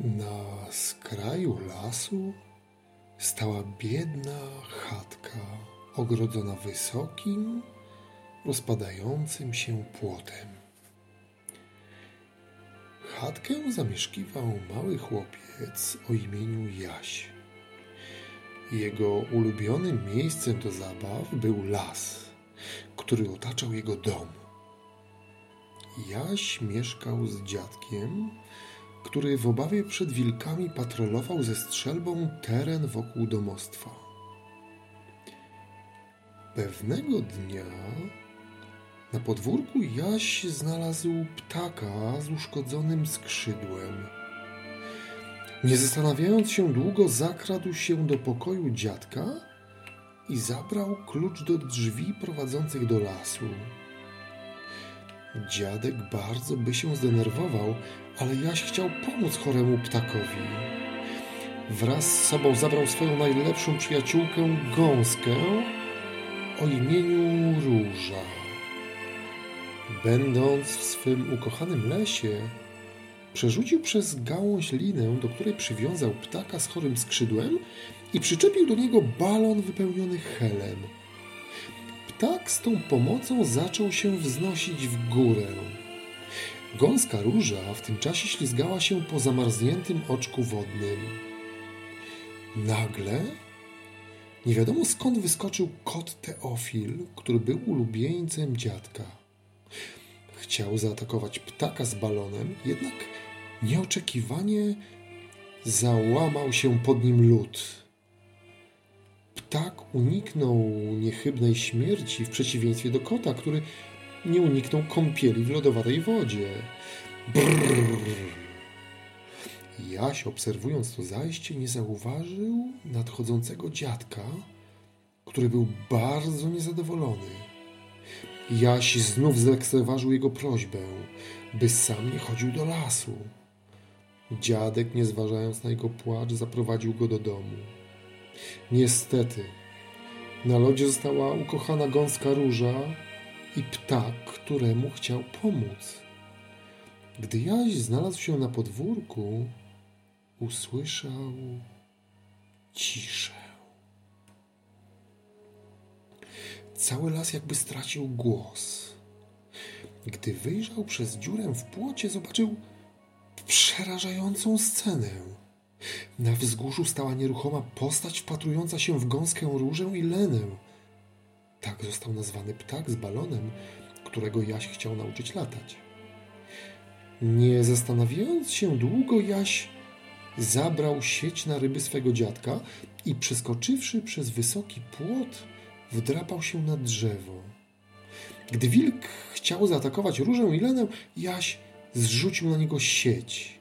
Na skraju lasu stała biedna chatka ogrodzona wysokim, rozpadającym się płotem. Chatkę zamieszkiwał mały chłopiec o imieniu Jaś. Jego ulubionym miejscem do zabaw był las, który otaczał jego dom. Jaś mieszkał z dziadkiem, który w obawie przed wilkami patrolował ze strzelbą teren wokół domostwa. Pewnego dnia na podwórku Jaś znalazł ptaka z uszkodzonym skrzydłem. Nie zastanawiając się długo, zakradł się do pokoju dziadka i zabrał klucz do drzwi prowadzących do lasu. Dziadek bardzo by się zdenerwował, ale Jaś chciał pomóc choremu ptakowi. Wraz z sobą zabrał swoją najlepszą przyjaciółkę gąskę o imieniu Róża. Będąc w swym ukochanym lesie, przerzucił przez gałąź linę, do której przywiązał ptaka z chorym skrzydłem i przyczepił do niego balon wypełniony helem. Ptak z tą pomocą zaczął się wznosić w górę. Gąska róża w tym czasie ślizgała się po zamarzniętym oczku wodnym. Nagle nie wiadomo skąd wyskoczył kot Teofil, który był ulubieńcem dziadka. Chciał zaatakować ptaka z balonem, jednak nieoczekiwanie załamał się pod nim lód. Ptak uniknął niechybnej śmierci w przeciwieństwie do kota, który nie uniknął kąpieli w lodowatej wodzie. Brrr. Jaś, obserwując to zajście, nie zauważył nadchodzącego dziadka, który był bardzo niezadowolony. Jaś znów zlekceważył jego prośbę, by sam nie chodził do lasu. Dziadek, nie zważając na jego płacz, zaprowadził go do domu. Niestety, na lodzie została ukochana gąska róża i ptak, któremu chciał pomóc. Gdy Jaś znalazł się na podwórku, usłyszał ciszę. Cały las jakby stracił głos. Gdy wyjrzał przez dziurę w płocie, zobaczył przerażającą scenę. Na wzgórzu stała nieruchoma postać wpatrująca się w gąskę różę i lenę. Tak został nazwany ptak z balonem, którego Jaś chciał nauczyć latać. Nie zastanawiając się długo, Jaś zabrał sieć na ryby swego dziadka i przeskoczywszy przez wysoki płot, wdrapał się na drzewo. Gdy wilk chciał zaatakować różę i lenę, Jaś zrzucił na niego sieć.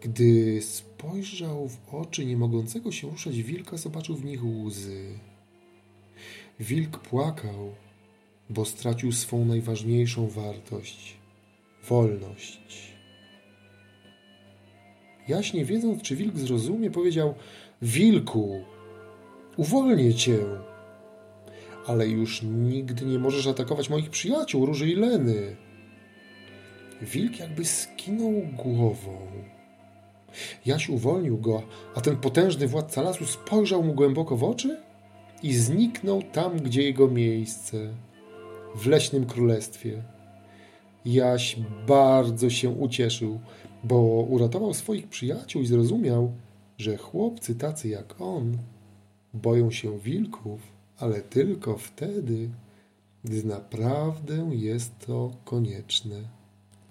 Gdy spojrzał w oczy nie mogącego się ruszać wilka, zobaczył w nich łzy. Wilk płakał, bo stracił swą najważniejszą wartość wolność. Jaś, nie wiedząc, czy wilk zrozumie, powiedział: Wilku, uwolnię cię, ale już nigdy nie możesz atakować moich przyjaciół, Róży i Leny. Wilk jakby skinął głową. Jaś uwolnił go, a ten potężny władca lasu spojrzał mu głęboko w oczy i zniknął tam, gdzie jego miejsce w leśnym królestwie. Jaś bardzo się ucieszył, bo uratował swoich przyjaciół i zrozumiał, że chłopcy tacy jak on boją się wilków, ale tylko wtedy, gdy naprawdę jest to konieczne.